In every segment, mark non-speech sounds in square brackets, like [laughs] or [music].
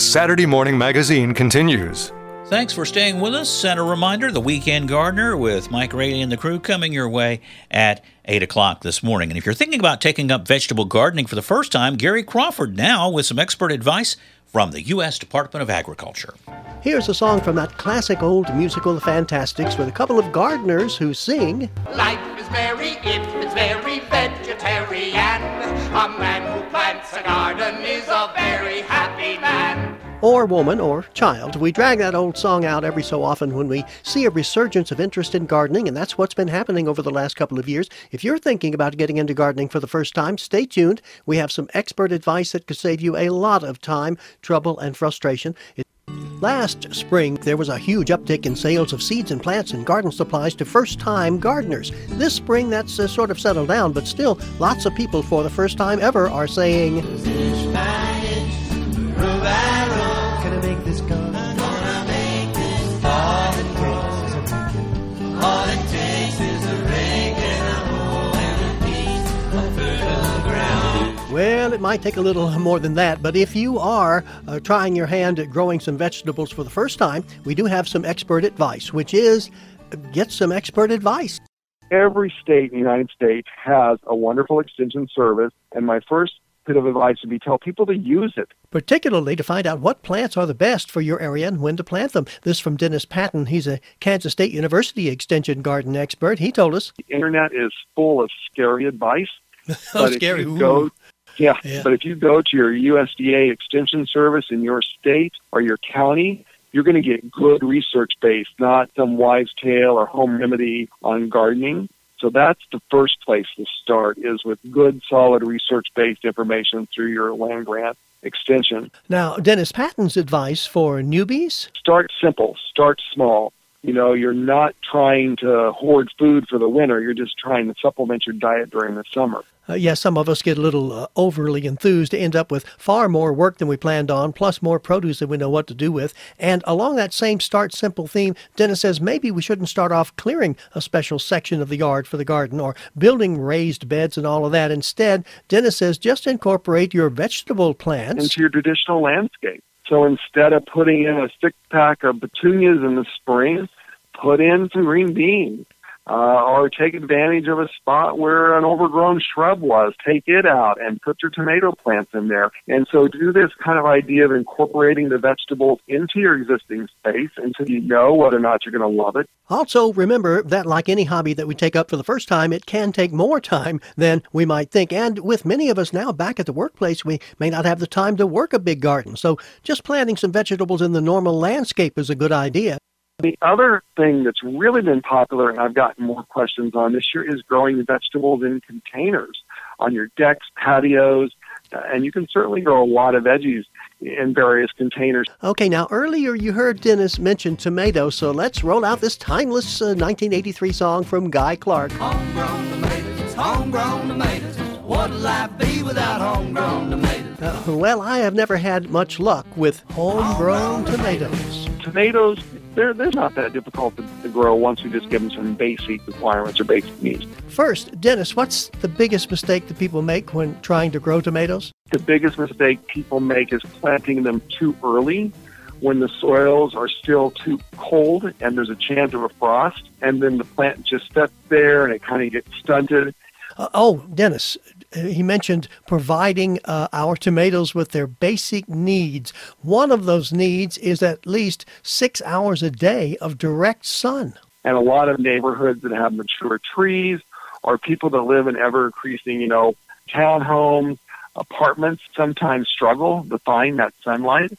Saturday Morning Magazine continues. Thanks for staying with us. And a reminder The Weekend Gardener with Mike Rayleigh and the crew coming your way at 8 o'clock this morning. And if you're thinking about taking up vegetable gardening for the first time, Gary Crawford now with some expert advice from the U.S. Department of Agriculture. Here's a song from that classic old musical The Fantasticks with a couple of gardeners who sing Life is merry if it's very vegetarian. A man who plants a garden is a very happy man. Or woman or child. We drag that old song out every so often when we see a resurgence of interest in gardening, and that's what's been happening over the last couple of years. If you're thinking about getting into gardening for the first time, stay tuned. We have some expert advice that could save you a lot of time, trouble, and frustration. It- Last spring, there was a huge uptick in sales of seeds and plants and garden supplies to first time gardeners. This spring, that's uh, sort of settled down, but still, lots of people for the first time ever are saying, Can I make this garden? All it takes is a rake. All it takes is a rake and a hoe and a piece of fertile ground. Well, it might take a little more than that, but if you are uh, trying your hand at growing some vegetables for the first time, we do have some expert advice, which is uh, get some expert advice. every state in the United States has a wonderful extension service, and my first bit of advice would be tell people to use it. particularly to find out what plants are the best for your area and when to plant them. This from Dennis Patton. He's a Kansas State University Extension garden expert. He told us. The internet is full of scary advice. [laughs] Oh, but scary. If you go, yeah, Yeah. but if you go to your USDA extension service in your state or your county, you're going to get good research based, not some wives' tale or home remedy on gardening. So that's the first place to start is with good, solid research-based information through your land grant extension. Now, Dennis Patton's advice for newbies. start simple, start small. You know, you're not trying to hoard food for the winter. You're just trying to supplement your diet during the summer. Uh, yes, some of us get a little uh, overly enthused to end up with far more work than we planned on, plus more produce than we know what to do with. And along that same start simple theme, Dennis says maybe we shouldn't start off clearing a special section of the yard for the garden or building raised beds and all of that. Instead, Dennis says just incorporate your vegetable plants. into your traditional landscape. So instead of putting in a six pack of petunias in the spring, put in some green beans. Uh, or take advantage of a spot where an overgrown shrub was. Take it out and put your tomato plants in there. And so do this kind of idea of incorporating the vegetables into your existing space until you know whether or not you're going to love it. Also, remember that like any hobby that we take up for the first time, it can take more time than we might think. And with many of us now back at the workplace, we may not have the time to work a big garden. So just planting some vegetables in the normal landscape is a good idea. The other thing that's really been popular, and I've gotten more questions on this year, is growing vegetables in containers on your decks, patios, uh, and you can certainly grow a lot of veggies in various containers. Okay, now earlier you heard Dennis mention tomatoes, so let's roll out this timeless uh, 1983 song from Guy Clark. Homegrown tomatoes, homegrown tomatoes. What'll life be without homegrown tomatoes? Uh, well, I have never had much luck with homegrown tomatoes. Tomatoes, they're, they're not that difficult to, to grow once you just give them some basic requirements or basic needs. First, Dennis, what's the biggest mistake that people make when trying to grow tomatoes? The biggest mistake people make is planting them too early when the soils are still too cold and there's a chance of a frost, and then the plant just sits there and it kind of gets stunted. Uh, oh, Dennis, he mentioned providing uh, our tomatoes with their basic needs. One of those needs is at least six hours a day of direct sun. And a lot of neighborhoods that have mature trees or people that live in ever increasing, you know, townhomes, apartments sometimes struggle to find that sunlight.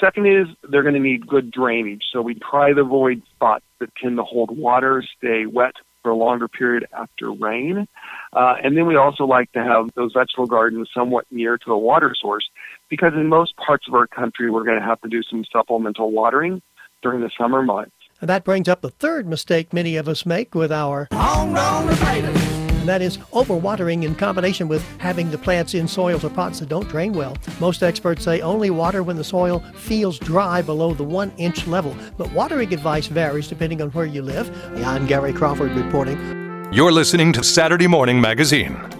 Second is they're going to need good drainage. So we try to avoid spots that tend to hold water, stay wet for a longer period after rain. Uh, and then we also like to have those vegetable gardens somewhat near to a water source because in most parts of our country we're going to have to do some supplemental watering during the summer months. And that brings up the third mistake many of us make with our, Homegrown tomatoes. That is overwatering in combination with having the plants in soils or pots that don't drain well. Most experts say only water when the soil feels dry below the one inch level, but watering advice varies depending on where you live. I'm Gary Crawford reporting. You're listening to Saturday Morning Magazine.